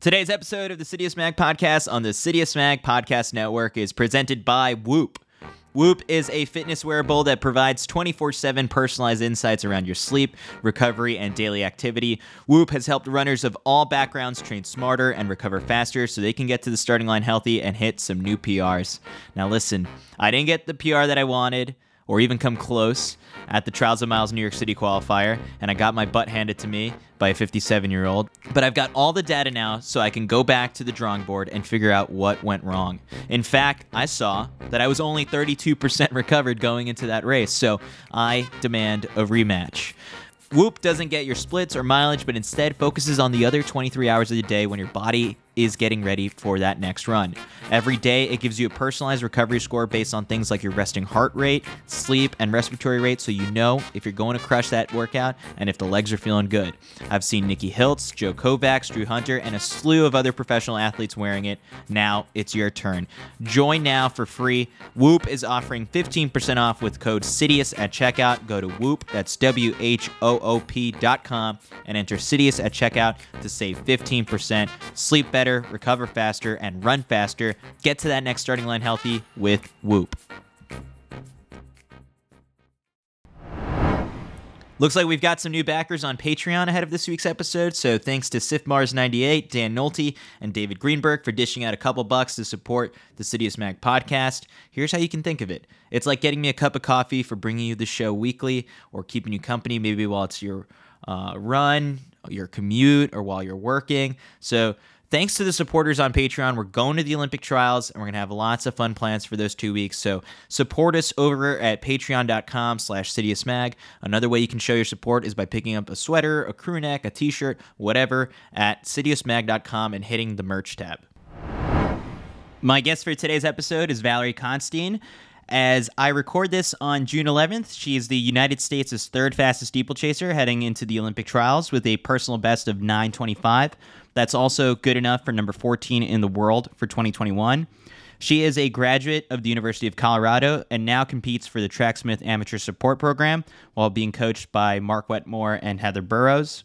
Today's episode of the CITIUS MAG podcast on the CITIUS MAG podcast network is presented by Whoop. Whoop is a fitness wearable that provides 24 7 personalized insights around your sleep, recovery, and daily activity. Whoop has helped runners of all backgrounds train smarter and recover faster so they can get to the starting line healthy and hit some new PRs. Now, listen, I didn't get the PR that I wanted or even come close at the Trials of Miles New York City qualifier, and I got my butt handed to me by a 57 year old. But I've got all the data now, so I can go back to the drawing board and figure out what went wrong. In fact, I saw that I was only 32% recovered going into that race, so I demand a rematch. Whoop doesn't get your splits or mileage, but instead focuses on the other 23 hours of the day when your body is getting ready for that next run. Every day, it gives you a personalized recovery score based on things like your resting heart rate, sleep, and respiratory rate, so you know if you're going to crush that workout and if the legs are feeling good. I've seen Nikki Hiltz, Joe Kovacs, Drew Hunter, and a slew of other professional athletes wearing it. Now it's your turn. Join now for free. Whoop is offering 15% off with code CITIUS at checkout. Go to Whoop, that's W H O O P dot com, and enter CITIUS at checkout to save 15%. Sleep better, recover faster, and run faster. Get to that next starting line healthy with Whoop. Looks like we've got some new backers on Patreon ahead of this week's episode, so thanks to SifMars98, Dan Nolte, and David Greenberg for dishing out a couple bucks to support the CITIUS MAG podcast. Here's how you can think of it it's like getting me a cup of coffee for bringing you the show weekly or keeping you company maybe while it's your uh, run, your commute, or while you're working. So thanks to the supporters on Patreon, we're going to the Olympic trials and we're going to have lots of fun plans for those two weeks. So support us over at patreon.com slash citiusmag. Another way you can show your support is by picking up a sweater, a crew neck, a t-shirt, whatever at citiusmag.com and hitting the merch tab. My guest for today's episode is Valerie Constein. As I record this on June 11th, she is the United States' third fastest steeplechaser heading into the Olympic trials with a personal best of 925. That's also good enough for number 14 in the world for 2021. She is a graduate of the University of Colorado and now competes for the Tracksmith Amateur Support Program while being coached by Mark Wetmore and Heather Burroughs.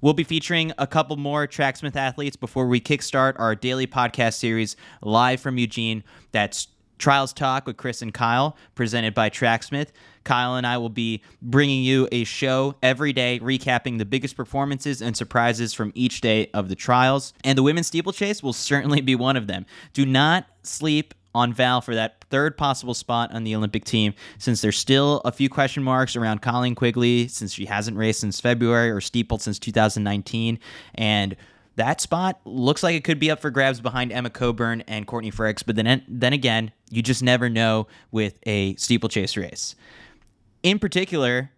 We'll be featuring a couple more Tracksmith athletes before we kickstart our daily podcast series live from Eugene. That's Trials Talk with Chris and Kyle, presented by Tracksmith. Kyle and I will be bringing you a show every day, recapping the biggest performances and surprises from each day of the trials. And the women's steeplechase will certainly be one of them. Do not sleep on Val for that third possible spot on the Olympic team, since there's still a few question marks around Colleen Quigley, since she hasn't raced since February or steepled since 2019. And that spot looks like it could be up for grabs behind Emma Coburn and Courtney Frerichs, but then then again, you just never know with a steeplechase race. In particular,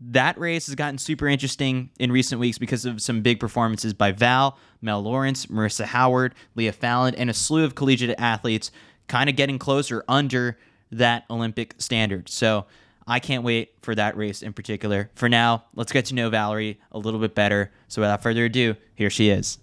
that race has gotten super interesting in recent weeks because of some big performances by Val, Mel Lawrence, Marissa Howard, Leah Falland, and a slew of collegiate athletes kind of getting closer under that Olympic standard. So I can't wait for that race in particular. For now, let's get to know Valerie a little bit better. So without further ado, here she is.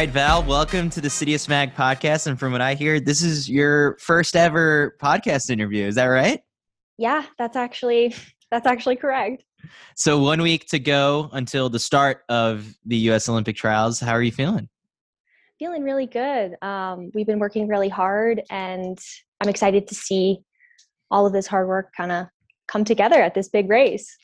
Right, Val, welcome to the CITIUS MAG podcast. And from what I hear, this is your first ever podcast interview. Is that right? Yeah, that's actually that's actually correct. So one week to go until the start of the U.S. Olympic trials. How are you feeling? Feeling really good. Um, we've been working really hard, and I'm excited to see all of this hard work kind of come together at this big race.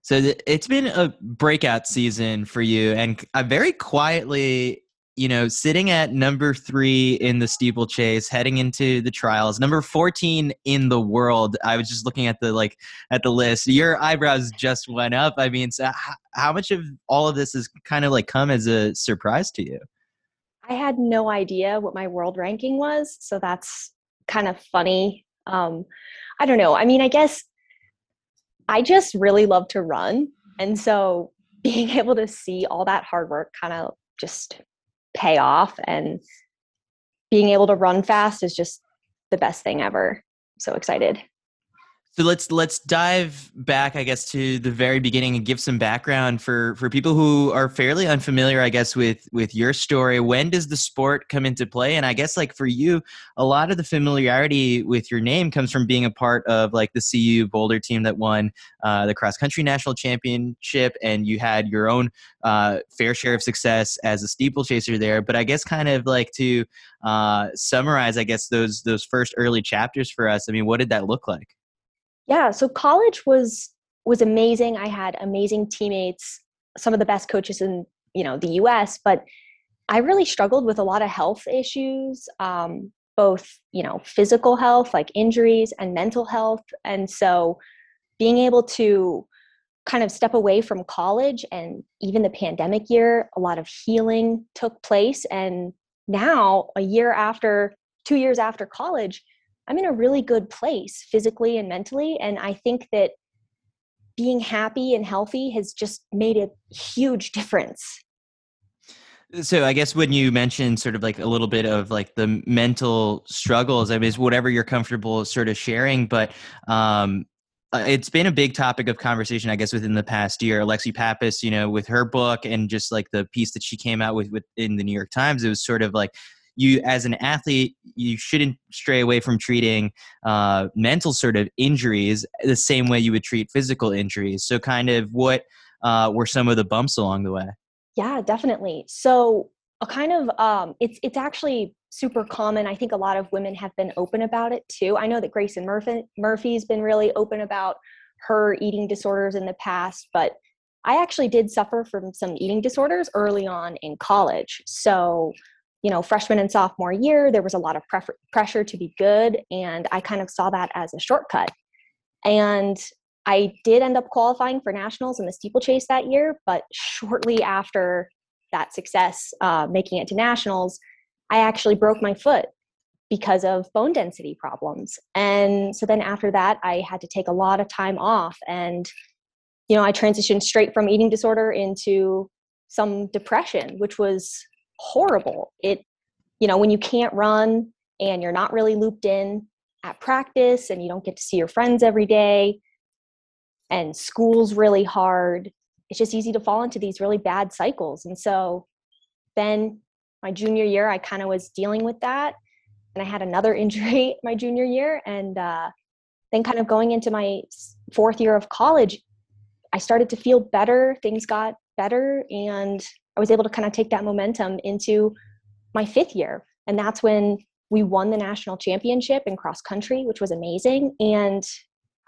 So it's been a breakout season for you, and I very quietly you know, sitting at number three in the steeplechase, heading into the trials, number 14 in the world. I was just looking at the like at the list. Your eyebrows just went up. I mean, so how, how much of all of this has kind of like come as a surprise to you? I had no idea what my world ranking was, so that's kind of funny. Um, I don't know. I mean, I guess I just really love to run, and so being able to see all that hard work kind of just pay off and being able to run fast is just the best thing ever. So excited So let's let's dive back, I guess, to the very beginning and give some background for for people who are fairly unfamiliar, I guess, with with your story. When does the sport come into play? And I guess, like for you, a lot of the familiarity with your name comes from being a part of like the CU Boulder team that won uh, the cross country national championship, and you had your own uh, fair share of success as a steeplechaser there. But I guess, kind of like to uh, summarize, I guess those those first early chapters for us. I mean, what did that look like? Yeah so college was was amazing. I had amazing teammates some of the best coaches in you know the us but i really struggled with a lot of health issues um, both you know physical health like injuries and mental health. And so being able to kind of step away from college and even the pandemic year a lot of healing took place. And now a year after two years after college I'm in a really good place physically and mentally. And I think that being happy and healthy has just made a huge difference. So I guess when you mentioned sort of like a little bit of like the mental struggles, I mean, it's whatever you're comfortable sort of sharing, but um, uh, it's been a big topic of conversation, I guess, within the past year. Alexi Pappas, you know, with her book and just like the piece that she came out with, with in the New York Times, it was sort of like you as an athlete you shouldn't stray away from treating uh, mental sort of injuries the same way you would treat physical injuries. So kind of what uh, were some of the bumps along the way? Yeah definitely. So a kind of um, it's it's actually super common. I think a lot of women have been open about it too. I know that grayson murphy murphy's been really open about her eating disorders in the past but I actually did suffer from some eating disorders early on in college. So you know, freshman and sophomore year, there was a lot of pressure to be good. And I kind of saw that as a shortcut. And I did end up qualifying for nationals in the steeplechase that year. But shortly after that success, uh, making it to nationals, I actually broke my foot because of bone density problems. And so then after that, I had to take a lot of time off. And, you know, I transitioned straight from eating disorder into some depression, which was horrible. It, you know, when you can't run and you're not really looped in at practice and you don't get to see your friends every day and school's really hard, it's just easy to fall into these really bad cycles. And so then my junior year, I kind of was dealing with that. And I had another injury my junior year. And uh, then, kind of going into my fourth year of college, I started to feel better. Things got better. And I was able to kind of take that momentum into my fifth year. And that's when we won the national championship in cross country, which was amazing. And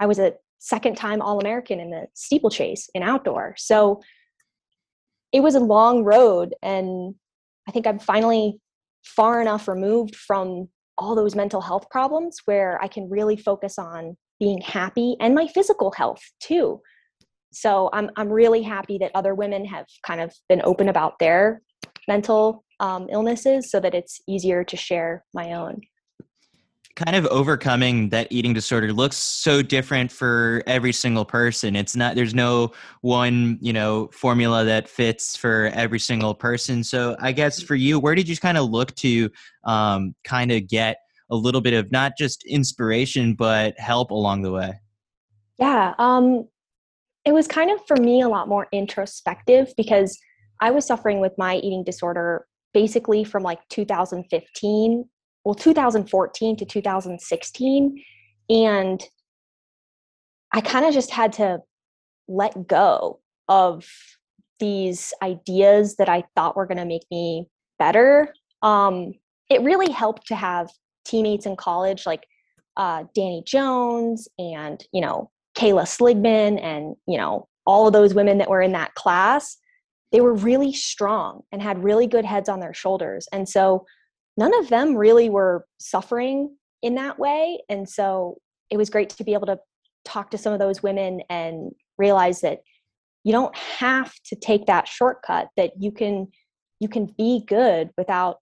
I was a second time All American in the steeplechase in outdoor. So it was a long road. And I think I'm finally far enough removed from all those mental health problems where I can really focus on being happy and my physical health too so i'm i'm really happy that other women have kind of been open about their mental um, illnesses so that it's easier to share my own. Kind of overcoming that eating disorder looks so different for every single person. It's not there's no one you know formula that fits for every single person. So i guess for you where did you kind of look to um, kind of get a little bit of not just inspiration but help along the way? Yeah um, it was kind of for me a lot more introspective because I was suffering with my eating disorder basically from like 2015, well, 2014 to 2016. And I kind of just had to let go of these ideas that I thought were going to make me better. Um, it really helped to have teammates in college like uh, Dani Jones and, you know, Kayla Sligman and, you know, all of those women that were in that class, they were really strong and had really good heads on their shoulders. And so none of them really were suffering in that way. And so it was great to be able to talk to some of those women and realize that you don't have to take that shortcut that you can you can be good without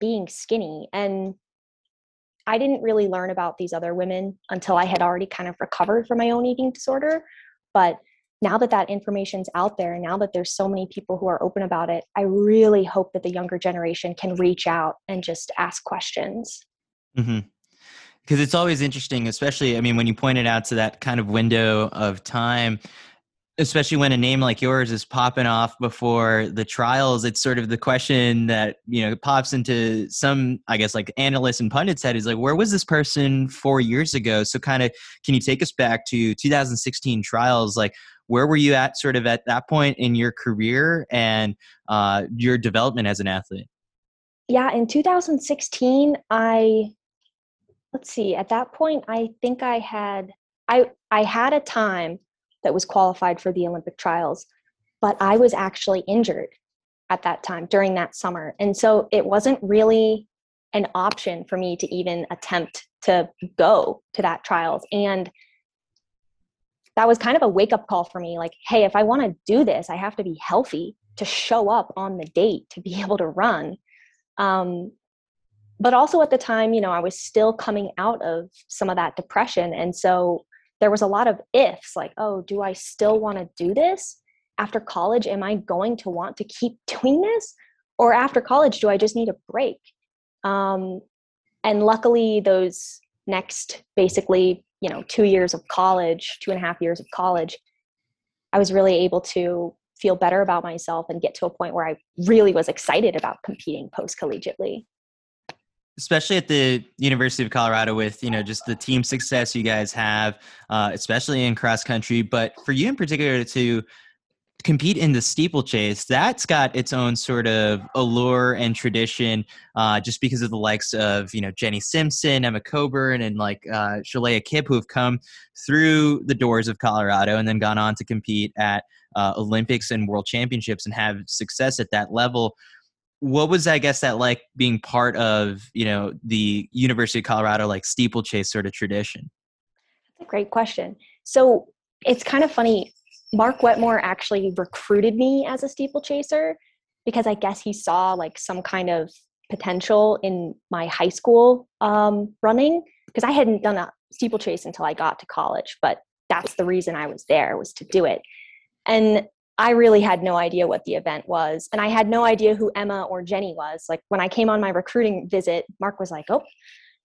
being skinny and I didn't really learn about these other women until I had already kind of recovered from my own eating disorder. But now that that information's out there, and now that there's so many people who are open about it, I really hope that the younger generation can reach out and just ask questions. Mm-hmm. because it's always interesting, especially I mean when you pointed out to that kind of window of time especially when a name like yours is popping off before the trials it's sort of the question that you know pops into some i guess like analysts and pundits head is like where was this person four years ago? So kind of can you take us back to 2016 trials? Like where were you at sort of at that point in your career and uh, your development as an athlete? Yeah in 2016 i let's see at that point i think i had i i had a time that was qualified for the Olympic trials. But I was actually injured at that time during that summer. And so it wasn't really an option for me to even attempt to go to that trials. And that was kind of a wake up call for me like, hey, if I want to do this, I have to be healthy to show up on the date to be able to run. Um, but also at the time, you know, I was still coming out of some of that depression. And so there was a lot of ifs like, oh, do I still want to do this? After college, am I going to want to keep doing this? Or after college, do I just need a break? Um, and luckily, those next basically, you know, two years of college, two and a half years of college, I was really able to feel better about myself and get to a point where I really was excited about competing post collegiately especially at the University of Colorado with you know just the team success you guys have, uh, especially in cross country. But for you in particular to compete in the steeplechase, that's got its own sort of allure and tradition, uh, just because of the likes of you know Jenny Simpson, Emma Coburn, and like uh, Shalaya Kipp, who have come through the doors of Colorado and then gone on to compete at uh, Olympics and World Championships and have success at that level what was I guess that like being part of you know the University of Colorado like steeplechase sort of tradition? That's a great question. So it's kind of funny. Mark Wetmore actually recruited me as a steeplechaser because I guess he saw like some kind of potential in my high school um, running because I hadn't done a steeplechase until I got to college, but that's the reason I was there was to do it. And I really had no idea what the event was. And I had no idea who Emma or Jenny was. Like when I came on my recruiting visit, Mark was like, oh,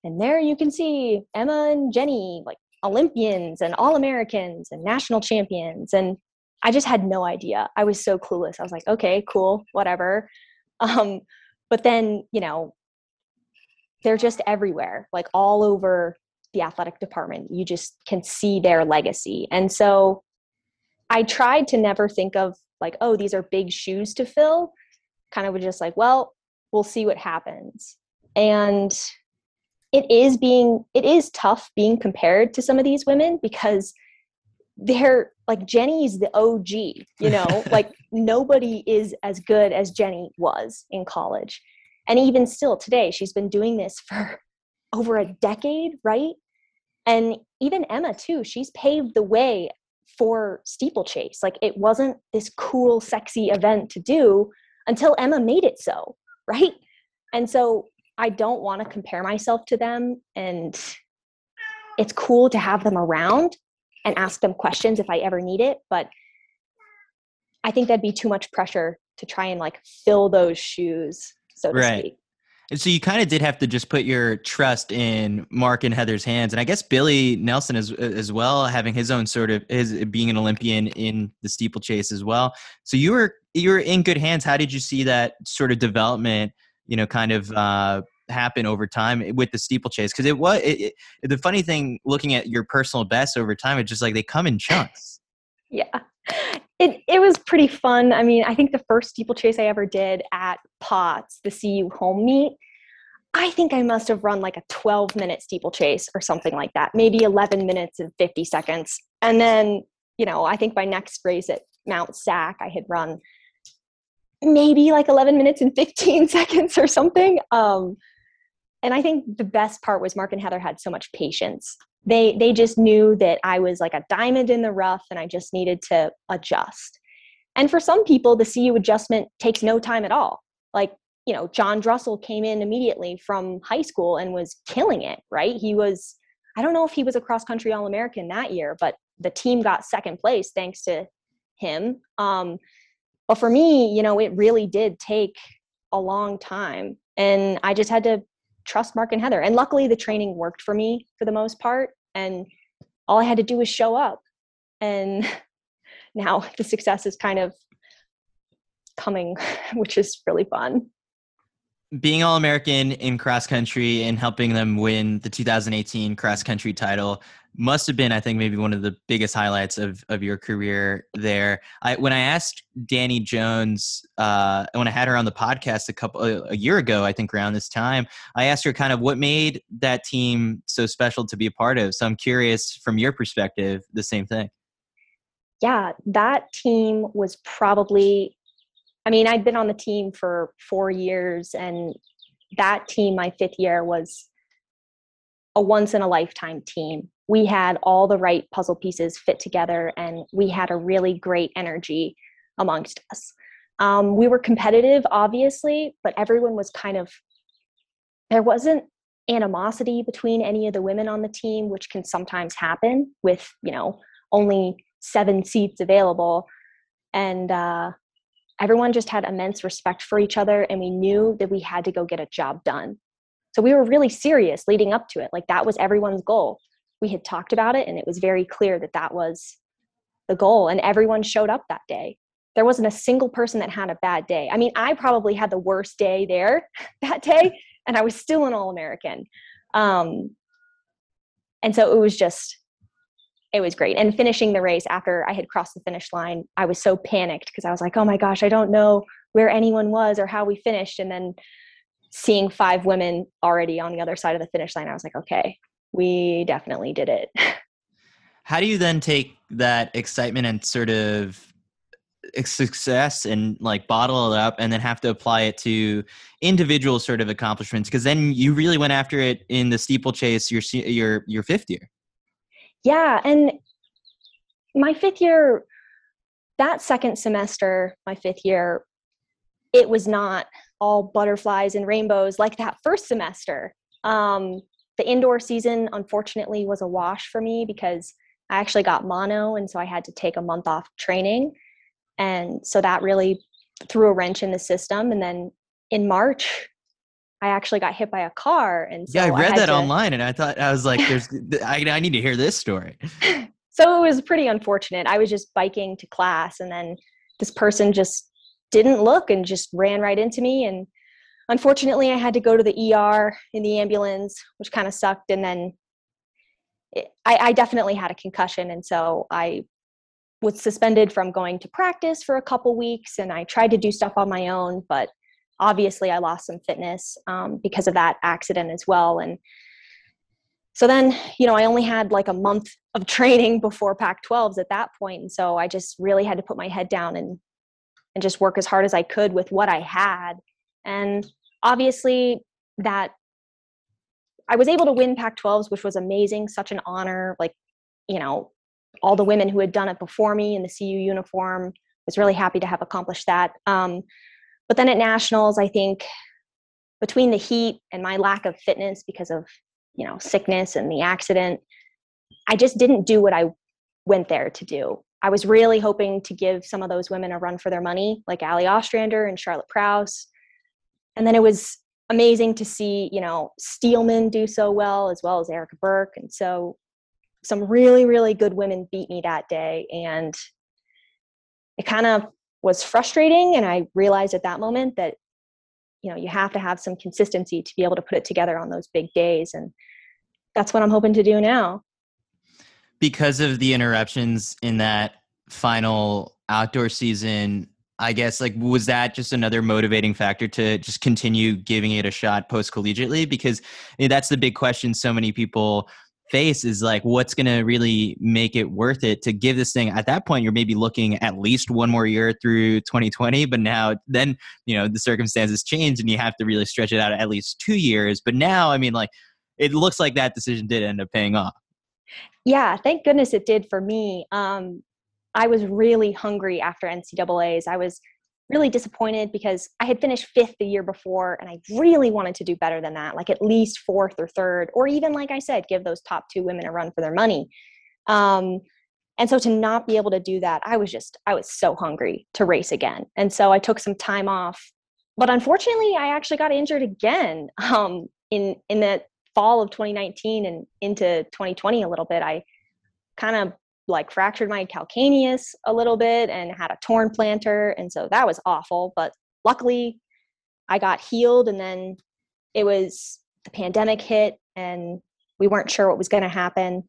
and there you can see Emma and Jenny, like Olympians and All Americans and national champions. And I just had no idea. I was so clueless. I was like, okay, cool, whatever. Um, but then, you know, they're just everywhere, like all over the athletic department. You just can see their legacy. And so I tried to never think of like, oh, these are big shoes to fill. Kind of was just like, well, we'll see what happens. And it is being it is tough being compared to some of these women because they're like Jenny's the OG, you know, like nobody is as good as Jenny was in college. And even still today, she's been doing this for over a decade, right? And even Emma, too, she's paved the way for steeplechase. Like it wasn't this cool, sexy event to do until Emma made it so, right? And so I don't want to compare myself to them. And it's cool to have them around and ask them questions if I ever need it. But I think that'd be too much pressure to try and like fill those shoes, so to right. speak. And so you kind of did have to just put your trust in Mark and Heather's hands, and I guess Billy Nelson as as well, having his own sort of his being an Olympian in the steeplechase as well. So you were you were in good hands. How did you see that sort of development? You know, kind of uh, happen over time with the steeplechase because it was it, it, the funny thing looking at your personal best over time. It's just like they come in chunks. Yeah, it it was pretty fun. I mean, I think the first steeplechase I ever did at Potts, the CU home meet, I think I must have run like a 12 minute steeplechase or something like that, maybe 11 minutes and 50 seconds. And then, you know, I think my next race at Mount Sac, I had run maybe like 11 minutes and 15 seconds or something. Um, and I think the best part was Mark and Heather had so much patience they they just knew that I was like a diamond in the rough and I just needed to adjust. And for some people, the CU adjustment takes no time at all. Like, you know, John Drussel came in immediately from high school and was killing it, right? He was, I don't know if he was a cross country All American that year, but the team got second place thanks to him. Um, but for me, you know, it really did take a long time. And I just had to trust Mark and Heather. And luckily, the training worked for me for the most part. And all I had to do was show up. And now the success is kind of coming, which is really fun being all American in cross country and helping them win the 2018 cross country title must have been, I think, maybe one of the biggest highlights of, of your career there. I, when I asked Dani Jones, uh, when I had her on the podcast a couple a year ago, I think around this time, I asked her kind of what made that team so special to be a part of. So I'm curious, from your perspective, the same thing. Yeah, that team was probably I mean, I'd been on the team for four years, and that team, my fifth year, was a once in a lifetime team. We had all the right puzzle pieces fit together, and we had a really great energy amongst us. Um, we were competitive, obviously, but everyone was kind of, there wasn't animosity between any of the women on the team, which can sometimes happen with, you know, only seven seats available. And uh, everyone just had immense respect for each other and we knew that we had to go get a job done. So we were really serious leading up to it like that was everyone's goal. We had talked about it and it was very clear that that was the goal and everyone showed up that day. There wasn't a single person that had a bad day. I mean i probably had the worst day there that day and i was still an all-american. Um, and so it was just it was great. And finishing the race after I had crossed the finish line, I was so panicked because I was like, oh my gosh, I don't know where anyone was or how we finished. And then seeing five women already on the other side of the finish line, I was like, okay, we definitely did it. How do you then take that excitement and sort of eh, success and like bottle it up and then have to apply it to individual sort of accomplishments because then you really went after it in the steeplechase your your your fifth year yeah and my fifth year that second semester my fifth year it was not all butterflies and rainbows like that first semester. Um, the indoor season unfortunately was a wash for me because i actually got mono and so i had to take a month off training. And so that really threw a wrench in the system. And then in march I actually got hit by a car. And so yeah, I read I that to, online, and I thought I was like, "There's, I, I need to hear this story." so it was pretty unfortunate. I was just biking to class, and then this person just didn't look and just ran right into me. And unfortunately, I had to go to the ER in the ambulance, which kind of sucked. And then it, I, I definitely had a concussion, and so I was suspended from going to practice for a couple weeks. And I tried to do stuff on my own, but obviously I lost some fitness um, because of that accident as well. And so then, you know, I only had like a month of training before Pac 12s at that point. And so I just really had to put my head down and, and just work as hard as I could with what I had. And obviously that I was able to win Pac 12s, which was amazing, such an honor. Like, you know, all the women who had done it before me in the CU uniform was really happy to have accomplished that. Um, but then at nationals, I think between the heat and my lack of fitness because of you know sickness and the accident, I just didn't do what I went there to do. I was really hoping to give some of those women a run for their money, like Allie Ostrander and Charlotte Prouse. And then it was amazing to see, you know, Steelman do so well, as well as Erica Birk. And so some really, really good women beat me that day. And it kind of was frustrating and i realized at that moment that you know you have to have some consistency to be able to put it together on those big days and that's what i'm hoping to do now. Because of the interruptions in that final outdoor season i guess like was that just another motivating factor to just continue giving it a shot post collegiately because you know, that's the big question so many people face is like what's going to really make it worth it to give this thing. At that point you're maybe looking at least one more year through 2020 but now then you know the circumstances change and you have to really stretch it out at least two years. But now i mean like it looks like that decision did end up paying off. Yeah thank goodness it did for me. Um i was really hungry after ncaa's i was really disappointed because I had finished fifth the year before and I really wanted to do better than that, like at least fourth or third, or even, like I said, give those top two women a run for their money. Um, and so to not be able to do that, I was just, I was so hungry to race again. And so I took some time off. But unfortunately, I actually got injured again. Um, in in the fall of 2019 and into 2020 a little bit, I kind of like fractured my calcaneus a little bit and had a torn plantar, and so that was awful. But luckily, I got healed, and then it was the pandemic hit, and we weren't sure what was going to happen.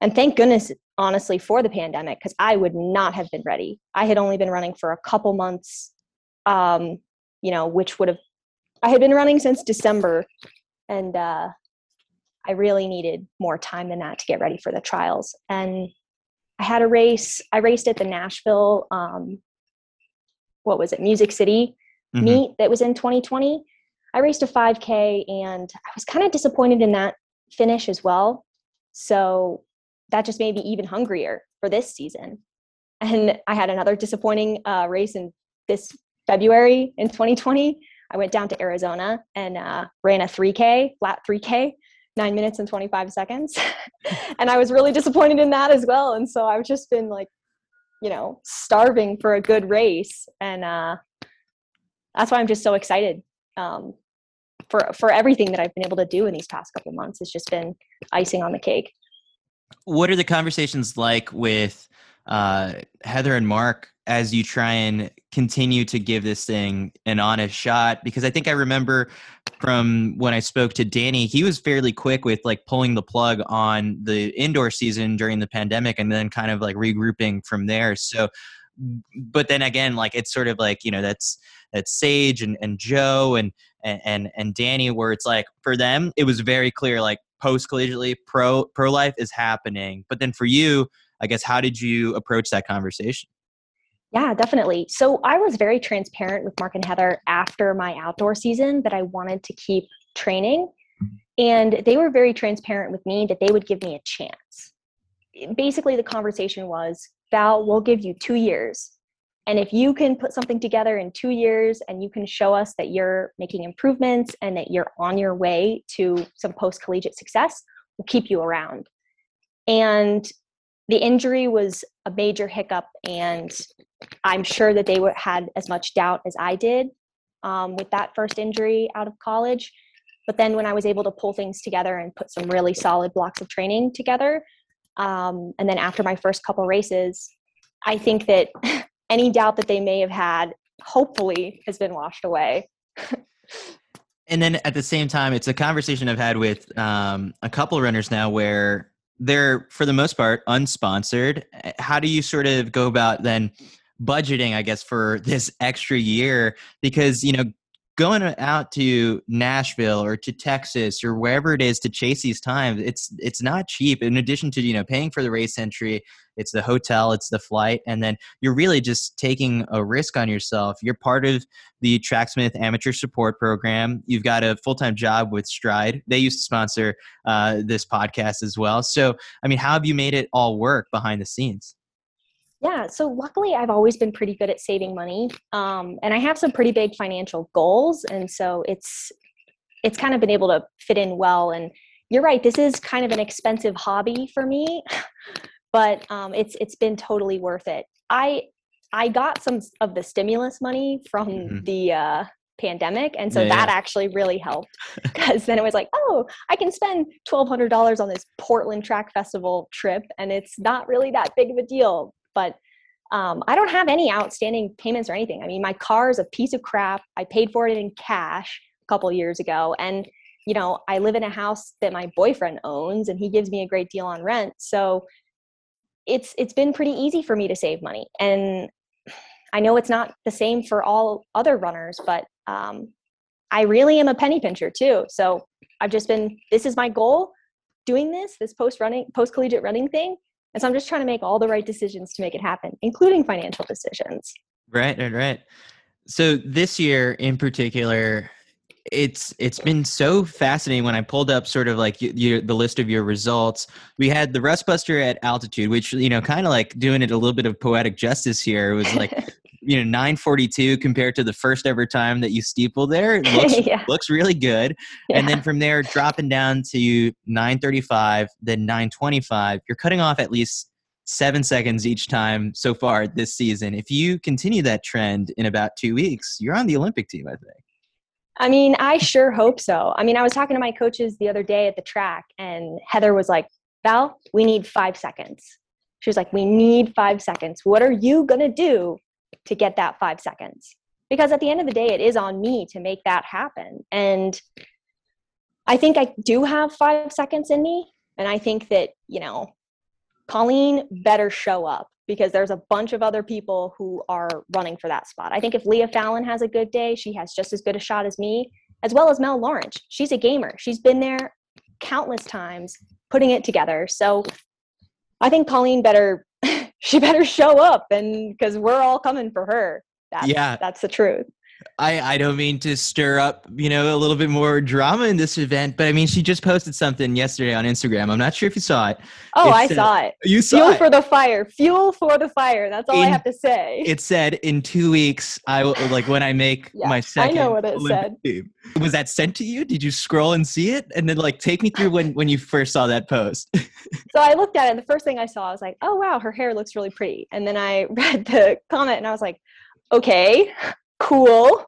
And thank goodness, honestly, for the pandemic, because I would not have been ready. I had only been running for a couple months, um, you know, which would have, I had been running since December, and uh, I really needed more time than that to get ready for the trials. And I had a race, I raced at the Nashville, um, what was it, Music City mm-hmm. meet that was in 2020. I raced a 5K and I was kind of disappointed in that finish as well. So that just made me even hungrier for this season. And I had another disappointing uh, race in this February in 2020. I went down to Arizona and uh, ran a 3K, flat 3K, nine minutes and 25 seconds. and I was really disappointed in that as well. And so I've just been like, you know, starving for a good race. And uh, that's why I'm just so excited um, for for everything that I've been able to do in these past couple months. It's just been icing on the cake. What are the conversations like with uh, Heather and Mark as you try and continue to give this thing an honest shot? Because I think I remember from when I spoke to Dani, he was fairly quick with like pulling the plug on the indoor season during the pandemic and then kind of like regrouping from there. So, but then again, like it's sort of like, you know, that's that's Sage and, and Joe and, and and Dani, where it's like for them, it was very clear like post collegiately pro pro life is happening. But then for you, I guess how did you approach that conversation? Yeah, definitely. So I was very transparent with Mark and Heather after my outdoor season that I wanted to keep training. Mm-hmm. And they were very transparent with me that they would give me a chance. Eh, basically, the conversation was Val, we'll give you two years and if you can put something together in two years and you can show us that you're making improvements and that you're on your way to some post collegiate success, we'll keep you around. And the injury was a major hiccup, and I'm sure that they had as much doubt as I did um, with that first injury out of college. But then when I was able to pull things together and put some really solid blocks of training together, um, and then after my first couple races, I think that any doubt that they may have had hopefully has been washed away. and then at the same time, it's a conversation I've had with um, a couple of runners now where they're, for the most part, unsponsored. Eh, how do you sort of go about then budgeting, I guess, for this extra year? Because, you know, going out to Nashville or to Texas or wherever it is to chase these times, it's it's not cheap. In addition to you know paying for the race entry, it's the hotel, it's the flight, and then you're really just taking a risk on yourself. You're part of the Tracksmith Amateur Support Program. You've got a full time job with Stride. They used to sponsor uh, this podcast as well. So, I mean, how have you made it all work behind the scenes? Yeah, so luckily I've always been pretty good at saving money, um, and I have some pretty big financial goals, and so it's it's kind of been able to fit in well. And you're right, this is kind of an expensive hobby for me, but um, it's it's been totally worth it. I I got some of the stimulus money from mm-hmm. the uh, pandemic, and so yeah, that yeah. actually really helped because then it was like, oh, I can spend twelve hundred dollars on this Portland Track Festival trip, and it's not really that big of a deal but um, I don't have any outstanding payments or anything. I mean, my car is a piece of crap. I paid for it in cash a couple years ago, and you know, I live in a house that my boyfriend owns, and he gives me a great deal on rent. So it's it's been pretty easy for me to save money, and I know it's not the same for all other runners, but um, I really am a penny pincher too. So I've just been this is my goal doing this this post running post collegiate running thing and so I'm just trying to make all the right decisions to make it happen, including financial decisions. Right, right, right. So this year in particular, it's it's been so fascinating when I pulled up sort of like you, the list of your results. We had the Rustbuster at altitude, which you know, kind of like doing it a little bit of poetic justice here. It was like you know 942 compared to the first ever time that you steeple there it looks, yeah. looks really good yeah. and then from there dropping down to 935 then 925 you're cutting off at least seven seconds each time so far this season if you continue that trend in about two weeks you're on the olympic team i think I mean, I sure hope so. I mean, I was talking to my coaches the other day at the track, and Heather was like, Val, we need five seconds. She was like, We need five seconds. What are you going to do to get that five seconds? Because at the end of the day, it is on me to make that happen. And I think I do have five seconds in me. And I think that, you know, Colleen better show up because there's a bunch of other people who are running for that spot. I think if Leah Falland has a good day, she has just as good a shot as me, as well as Mel Lawrence. She's a gamer. She's been there countless times putting it together. So I think Colleen better she better show up and because we're all coming for her. That's, yeah, that's the truth. I, I don't mean to stir up, you know, a little bit more drama in this event, but I mean, she just posted something yesterday on Instagram. I'm not sure if you saw it. Oh, it I said, saw it. You saw Fuel it. for the fire. Fuel for the fire. That's all in, I have to say. It said in two weeks, I will, like when I make yeah, my second. I know what it Olympic said. Team. Was that sent to you? Did you scroll and see it? And then like take me through when, when you first saw that post. so I looked at it and the first thing I saw, I was like, oh, wow, her hair looks really pretty. And then I read the comment and I was like, okay, cool.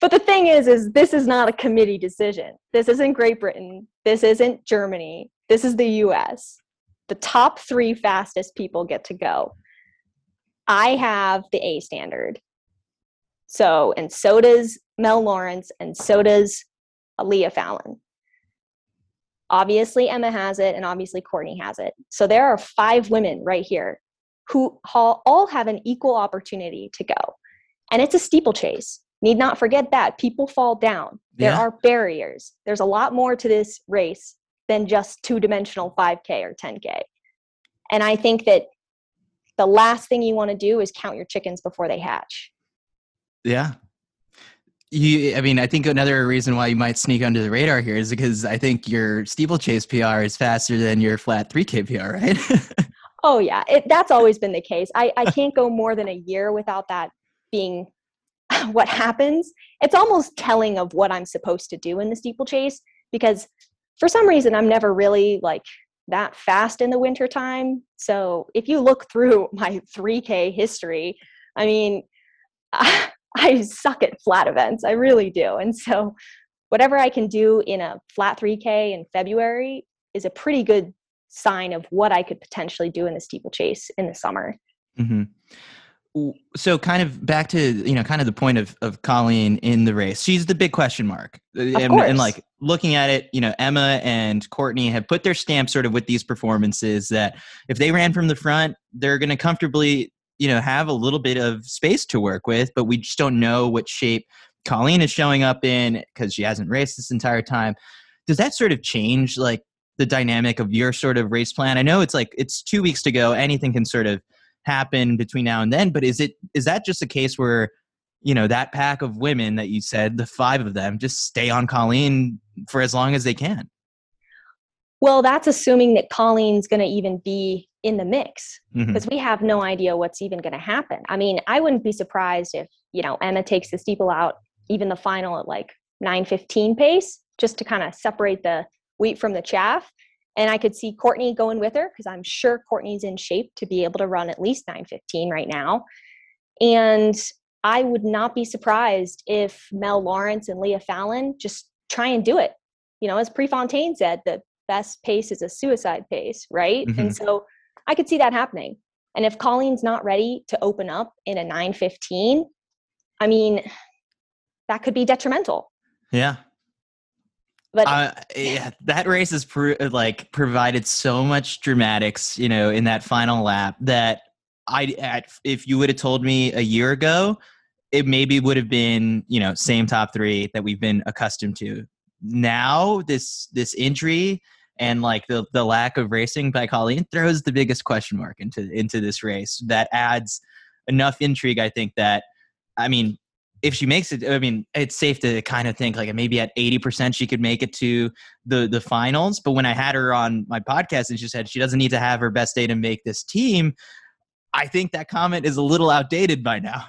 But the thing is is this is not a committee decision. This isn't great britain. This isn't germany. This is the us the top three fastest people get to go. I have the a standard. So and so does mel lawrence and so does leah falland. Obviously emma has it and obviously courtney has it. So there are five women right here who all have an equal opportunity to go and it's a steeplechase need not forget that people fall down. There yeah. are barriers. There's a lot more to this race than just two dimensional 5K or 10K. And I think that the last thing you want to do is count your chickens before they hatch. Yeah. You, I mean, I think another reason why you might sneak under the radar here is because I think your steeplechase PR is faster than your flat 3K PR, right? oh, yeah. It, that's always been the case. I, I can't go more than a year without that being what happens, it's almost telling of what I'm supposed to do in the steeplechase because for some reason I'm never really like that fast in the wintertime. So if you look through my 3K history, I mean, I, I suck at flat events. I really do. And so whatever I can do in a flat 3K in February is a pretty good sign of what I could potentially do in the steeplechase in the summer. Mm-hmm so kind of back to you know kind of the point of of Colleen in the race. She's the big question mark, uh, and, and, like looking at it, you know Emma and Courtney have put their stamp sort of with these performances that if they ran from the front, they're going to comfortably you know have a little bit of space to work with, but we just don't know what shape Colleen is showing up in because she hasn't raced this entire time. Does that sort of change like the dynamic of your sort of race plan? I know it's like it's two weeks to go. Anything can sort of happen between now and then but is it is that just a case where you know that pack of women that you said the five of them just stay on colleen for as long as they can? Well that's assuming that colleen's going to even be in the mix because mm-hmm. we have no idea what's even going to happen. I mean i wouldn't be surprised if you know emma takes the steeple out even the final at like 915 pace just to kind of separate the wheat from the chaff and I could see Courtney going with her because I'm sure Courtney's in shape to be able to run at least 915 right now. And I would not be surprised if Mel Lawrence and Leah Falland just try and do it. You know, as Prefontaine said, the best pace is a suicide pace, right? Mm-hmm. And so I could see that happening. And if Colleen's not ready to open up in a 915, I mean, that could be detrimental. Yeah. But uh, yeah, that race has pro- like provided so much dramatics, you know, in that final lap that I, at, if you would have told me a year ago, it maybe would have been, you know, same top three that we've been accustomed to. Now, this this injury and like the the lack of racing by Colleen throws the biggest question mark into into this race. That adds enough intrigue, I think. That I mean, if she makes it, I mean, it's safe to kind of think like maybe at 80% she could make it to the the finals. But when I had her on my podcast and she said she doesn't need to have her best day to make this team, I think that comment is a little outdated by now.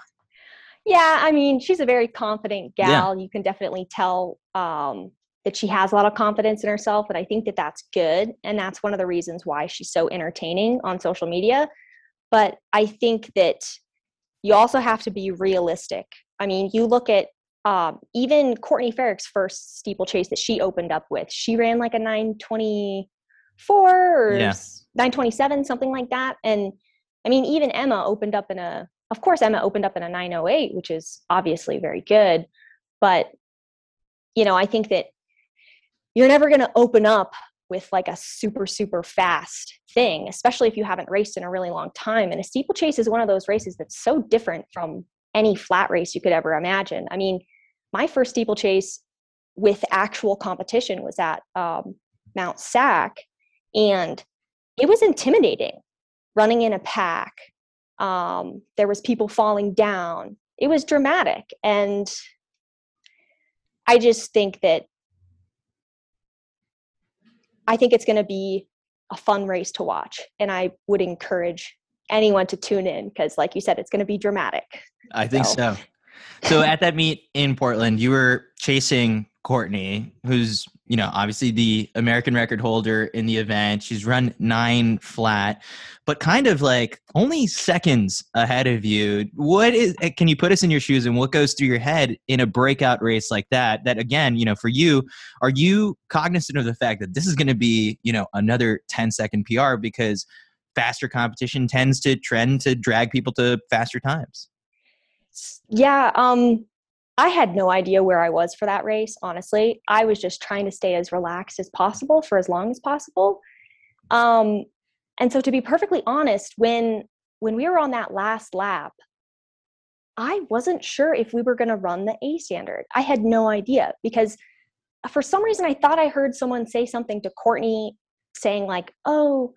Yeah, I mean, she's a very confident gal. Yeah. You can definitely tell um, that she has a lot of confidence in herself, and I think that that's good. And that's one of the reasons why she's so entertaining on social media. But I think that you also have to be realistic I mean, you look at um, even Courtney Frerich's first steeplechase that she opened up with, she ran like a 924 or Yeah. 927, something like that. And I mean, even Emma opened up in a, of course, Emma opened up in a 908, which is obviously very good. But, you know, I think that you're never going to open up with like a super, super fast thing, especially if you haven't raced in a really long time. And a steeplechase is one of those races that's so different from any flat race you could ever imagine. I mean, my first steeplechase with actual competition was at um, Mount Sac, and it was intimidating running in a pack. Um, there was people falling down. It was dramatic, and I just think that I think it's going to be a fun race to watch, and I would encourage anyone to tune in because, like you said, it's going to be dramatic. I think So- so. So at that meet in Portland, you were chasing Courtney, who's you know obviously the American record holder in the event. She's run nine flat, but kind of like only seconds ahead of you. What is? eh, Can you put us in your shoes and what goes through your head in a breakout race like that? That again, you know, for you, are you cognizant of the fact that this is going to be you know another 10 second PR because faster competition tends to trend to drag people to faster times? Yeah, um, I had no idea where I was for that race, honestly. I was just trying to stay as relaxed as possible for as long as possible. Um, and so to be perfectly honest, when when we were on that last lap, I wasn't sure if we were going to run the A standard. I had no idea because uh, for some reason I thought I heard someone say something to Courtney saying like, "Oh,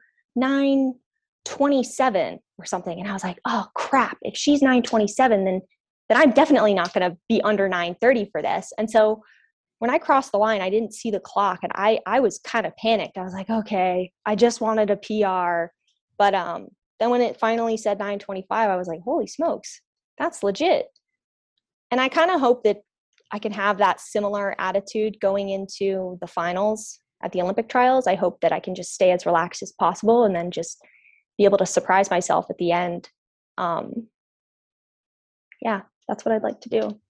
927 or something." And I was like, "Oh crap, if she's 927 then then I'm definitely not to be under 930 for this." And so when I crossed the line, I didn't see the clock and I I was kind of panicked. I was like, "Okay, I just wanted a PR." But um then when it finally said 925, I was like, "Holy smokes. That's legit." And I kind of hope that I can have that similar attitude going into the finals at the Olympic trials. I hope that I can just stay as relaxed as possible and then just be able to surprise myself at the end. Um, yeah, that's what I'd like to do.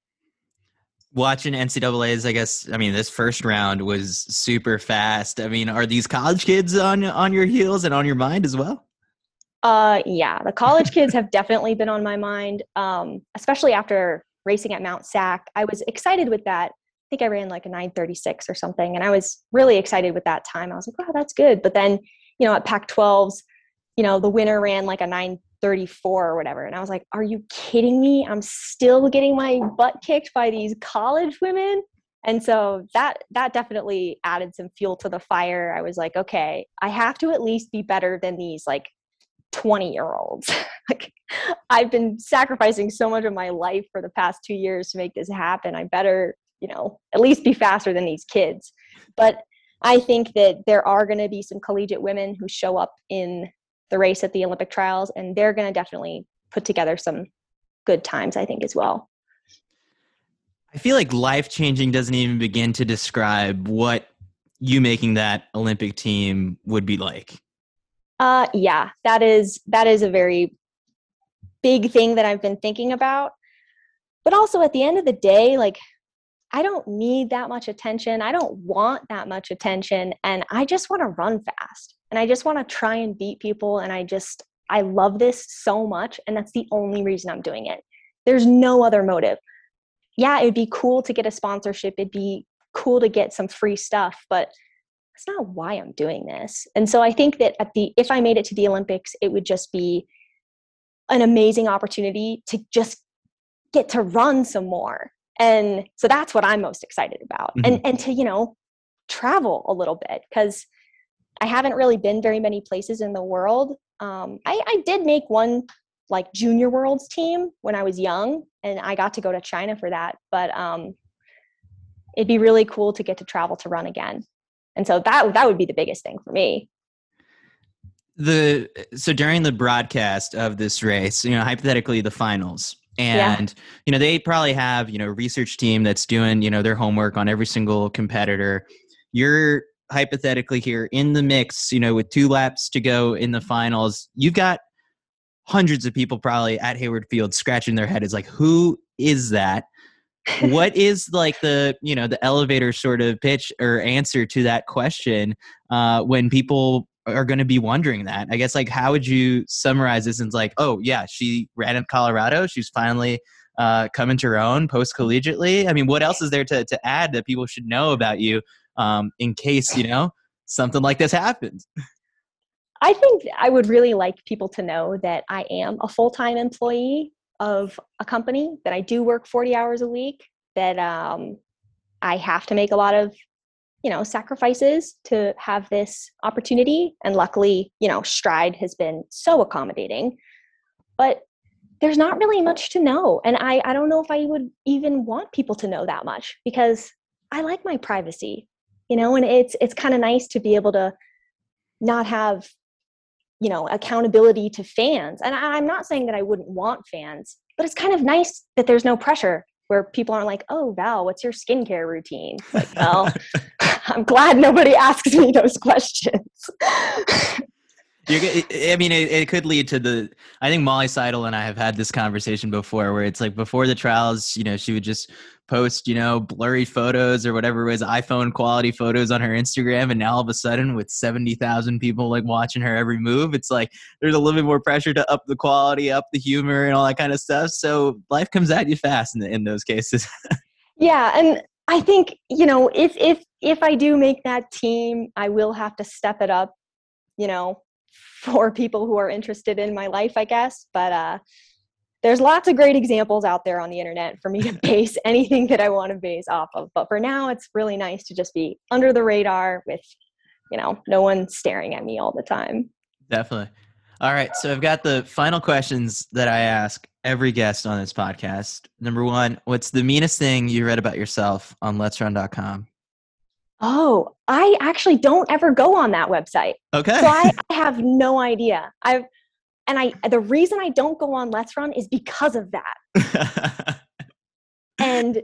watching NCAA's, I guess. I mean, this first round was super fast. I mean, are these college kids on on your heels and on your mind as well? Uh, yeah, the college kids have definitely been on my mind, um, especially after racing at Mount Sac. I was excited with that. I think I ran like a 936 or something, and I was really excited with that time. I was like, wow, that's good. But then, you know, at Pac 12s, you know, the winner ran like a 934 or whatever. And I was like, are you kidding me? I'm still getting my butt kicked by these college women. And so that that definitely added some fuel to the fire. I was like, okay, I have to at least be better than these like 20 year olds. like I've been sacrificing so much of my life for the past 2 years to make this happen. I better, you know, at least be faster than these kids. But I think that there are going to be some collegiate women who show up in the race at the Olympic trials and they're going to definitely put together some good times I think as well. I feel like life changing doesn't even begin to describe what you making that Olympic team would be like. Uh yeah, that is that is a very big thing that I've been thinking about. But also at the end of the day, like I don't need that much attention. I don't want that much attention and I just want to run fast. And I just want to try and beat people and I just I love this so much and that's the only reason I'm doing it. There's no other motive. Yeah, it'd be cool to get a sponsorship. It'd be cool to get some free stuff, but that's not why I'm doing this. And so I think that at the if I made it to the Olympics, it would just be an amazing opportunity to just get to run some more. And so that's what I'm most excited about. And and to, you know, travel a little bit because I haven't really been very many places in the world. Um, I, I did make one like junior worlds team when I was young, and I got to go to China for that. But um, it'd be really cool to get to travel to run again and so that that would be the biggest thing for me The so during the broadcast of this race, you know, hypothetically the finals, and you know they probably have you know research team that's doing you know their homework on every single competitor. You're hypothetically here in the mix, you know, with two laps to go in the finals. You've got hundreds of people probably at Hayward Field scratching their head. Is like, who is that? what is like the you know the elevator sort of pitch or answer to that question uh, when people are going to be wondering that. I guess like how would you summarize this and it's like oh yeah she ran in colorado she's finally uh, coming to her own post collegiately i mean what else is there to, to add that people should know about you um, in case you know something like this happens? I think I would really like people to know that I am a full time employee of a company, that I do work 40 hours a week, that um, I have to make a lot of you know sacrifices to have this opportunity. And luckily you know stride has been so accommodating. But there's not really much to know. And i i don't know if i would even want people to know that much because i like my privacy you know and it's it's kind of nice to be able to not have you know accountability to fans. And I, i'm not saying that i wouldn't want fans but it's kind of nice that there's no pressure where people aren't like oh val what's your skincare routine? Like well i'm glad nobody asks me those questions You're, I mean, it, it, could lead to the. I think Molly Seidel and I have had this conversation before, where it's like before the trials, you know, she would just post, you know, blurry photos or whatever it was, iPhone quality photos on her Instagram, and now all of a sudden, with seventy thousand people like watching her every move, it's like there's a little bit more pressure to up the quality, up the humor, and all that kind of stuff. So life comes at you fast in, in those cases. yeah, and I think you know if if if I do make that team, I will have to step it up. You know, for people who are interested in my life, I guess. But uh, there's lots of great examples out there on the internet for me to base anything that I want to base off of. But for now, it's really nice to just be under the radar with, you know, no one staring at me all the time. Definitely. All right. So I've got the final questions that I ask every guest on this podcast. Number one, what's the meanest thing you read about yourself on letsrun.com? Oh, I actually don't ever go on that website. Okay. So I, I have no idea. I've and I the reason I don't go on Let's Run is because of that. and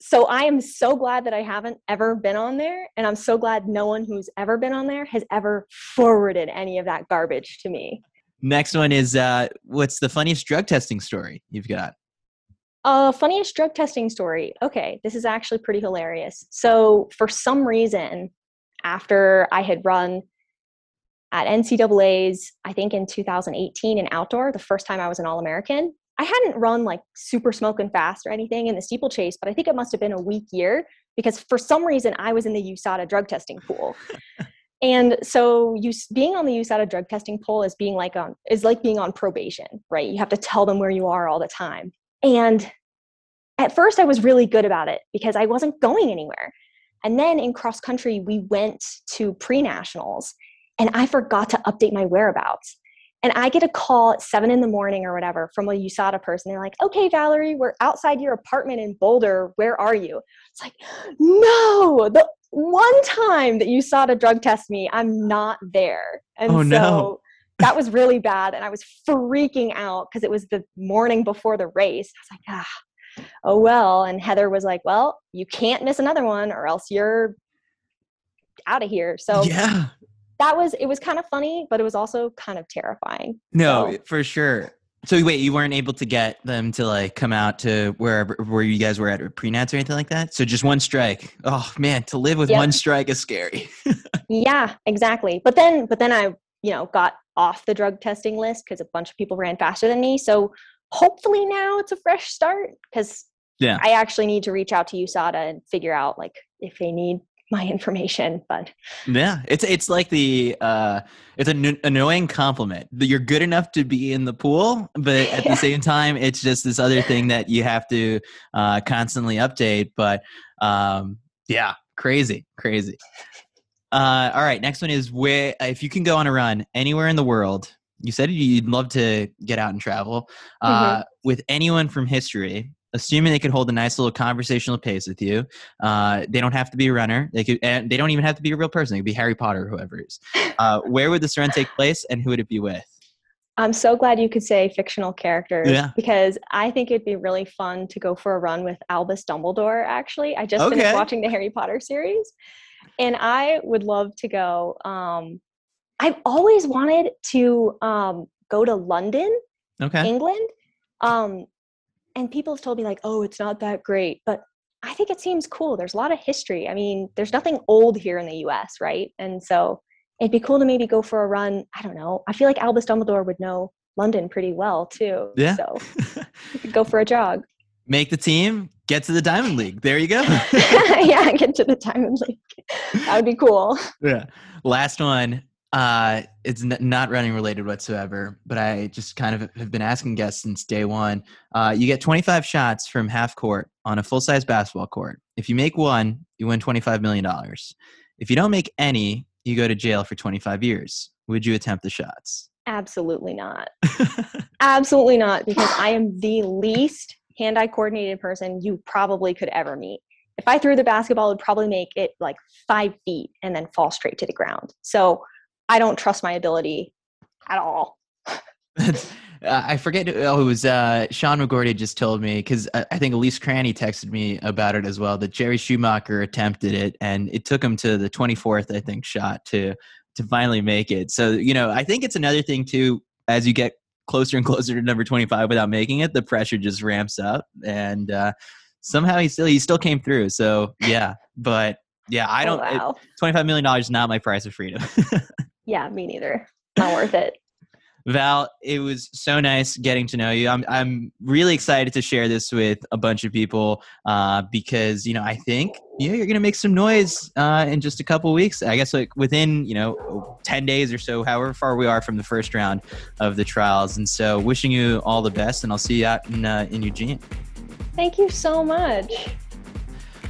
so I am so glad that I haven't ever been on there, and I'm so glad no one who's ever been on there has ever forwarded any of that garbage to me. Next one is uh, what's the funniest drug testing story you've got? Uh, funniest drug testing story. Okay, this is actually pretty hilarious. So, for some reason, after I had run at NCAA's, I think in 2018 in outdoor, the first time I was an All American, I hadn't run like super smoking fast or anything in the steeplechase, but I think it must have been a weak year because for some reason I was in the USADA drug testing pool. and so you being on the USADA drug testing pool is being like on is like being on probation, right? You have to tell them where you are all the time. And at first, I was really good about it because I wasn't going anywhere. And then in cross country, we went to pre nationals and I forgot to update my whereabouts. And I get a call at seven in the morning or whatever from a USADA person. They're like, okay, Valerie, we're outside your apartment in Boulder. Where are you? It's like, no, the one time that you saw to drug test me, I'm not there. And oh, so no. that was really bad. And I was freaking out because it was the morning before the race. I was like, ah, oh well and heather was like well you can't miss another one or else you're out of here so yeah that was it was kind of funny but it was also kind of terrifying no so. for sure so wait you weren't able to get them to like come out to wherever where you guys were at pre-nats or anything like that? So just one strike. Oh man to live with yep. one strike is scary. Yeah exactly. But then but then i you know got off the drug testing list because a bunch of people ran faster than me. So hopefully now it's a fresh start because yeah. I actually need to reach out to usada and figure out like if they need my information but yeah it's it's like the uh it's an annoying compliment that you're good enough to be in the pool but at yeah. the same time it's just this other thing that you have to uh constantly update but um yeah crazy crazy uh all right next one is where if you can go on a run anywhere in the world you said you'd love to get out and travel uh, mm-hmm. with anyone from history assuming they could hold a nice little conversational pace with you uh, they don't have to be a runner they could and they don't even have to be a real person it could be harry potter or whoever it is uh, where would this run take place and who would it be with i'm so glad you could say fictional characters yeah. because i think it'd be really fun to go for a run with albus dumbledore actually i just okay. finished watching the harry potter series and i would love to go um, I've always wanted to um, go to London, okay. England. Um, and people have told me like, oh, it's not that great, but I think it seems cool. There's a lot of history. I mean, there's nothing old here in the US, right? And so it'd be cool to maybe go for a run. I don't know. I feel like Albus Dumbledore would know London pretty well too. Yeah. So you could go for a jog. Make the team, get to the Diamond League. There you go. yeah, get to the Diamond League. That would be cool. Yeah. Last one. Uh, it's n- not running related whatsoever, but I just kind of have been asking guests since day one. Uh, you get 25 shots from half court on a full size basketball court. If you make one, you win $25 million. If you don't make any, you go to jail for 25 years. Would you attempt the shots? Absolutely not. Absolutely not, because I am the least hand eye coordinated person you probably could ever meet. If I threw the basketball, it would probably make it like five feet and then fall straight to the ground. So I don't trust my ability at all. uh, I forget. Oh, it was uh, Sean McGorty just told me because I, I think Elise Cranny texted me about it as well. That Jerry Schumacher attempted it, and it took him to the 24th, I think, shot to to finally make it. So you know, I think it's another thing too. As you get closer and closer to number 25 without making it, the pressure just ramps up, and uh, somehow he still he still came through. So yeah, but yeah, I don't. Oh, wow. it, 25 million dollars is not my price of freedom. Yeah, me neither. Not worth it. Val, it was so nice getting to know you. I'm I'm really excited to share this with a bunch of people uh, because you know I think yeah you're gonna make some noise uh, in just a couple weeks. I guess like within you know ten days or so, however far we are from the first round of the trials. And so, wishing you all the best, and I'll see you out in uh, in Eugene. Thank you so much.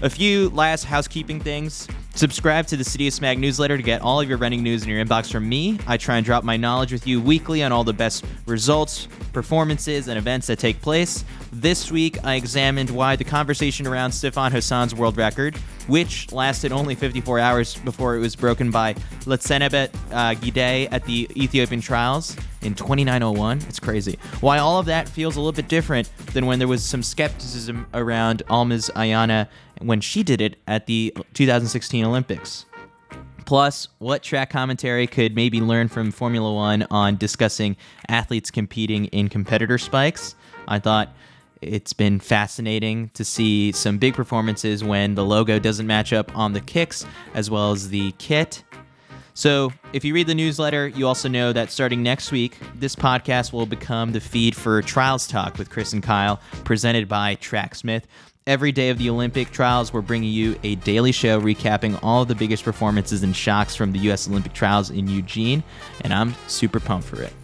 A few last housekeeping things. Subscribe to the CITIUS MAG newsletter to get all of your running news in your inbox from me. I try and drop my knowledge with you weekly on all the best results, performances, and events that take place. This week, I examined why the conversation around Sifan Hassan's world record, which lasted only 54 hours before it was broken by Letesenbet uh, Gidey at the Ethiopian trials in 2901. It's crazy. Why all of that feels a little bit different than when there was some skepticism around Almaz Ayana when she did it at the 2016 Olympics. Plus, what track commentary could maybe learn from Formula One on discussing athletes competing in competitor spikes? I thought it's been fascinating to see some big performances when the logo doesn't match up on the kicks as well as the kit. So, if you read the newsletter, you also know that starting next week, this podcast will become the feed for Trials Talk with Chris and Kyle, presented by Tracksmith. Every day of the Olympic trials, we're bringing you a daily show recapping all of the biggest performances and shocks from the U.S. Olympic trials in Eugene, and I'm super pumped for it.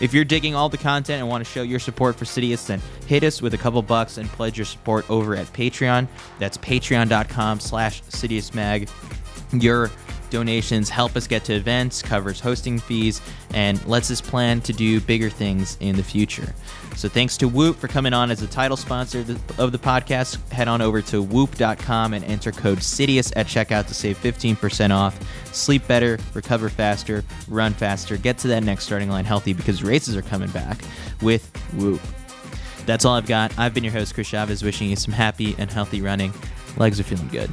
If you're digging all the content and want to show your support for Citius, then hit us with a couple bucks and pledge your support over at Patreon. That's patreon.com slash CitiusMag. Your donations help us get to events, covers hosting fees, and lets us plan to do bigger things in the future. So thanks to Whoop for coming on as the title sponsor of the, podcast. Head on over to whoop.com and enter code CITIUS at checkout to save 15% off. Sleep better, recover faster, run faster, get to that next starting line healthy because races are coming back with Whoop. That's all I've got. I've been your host, Chris Chavez, wishing you some happy and healthy running. Legs are feeling good.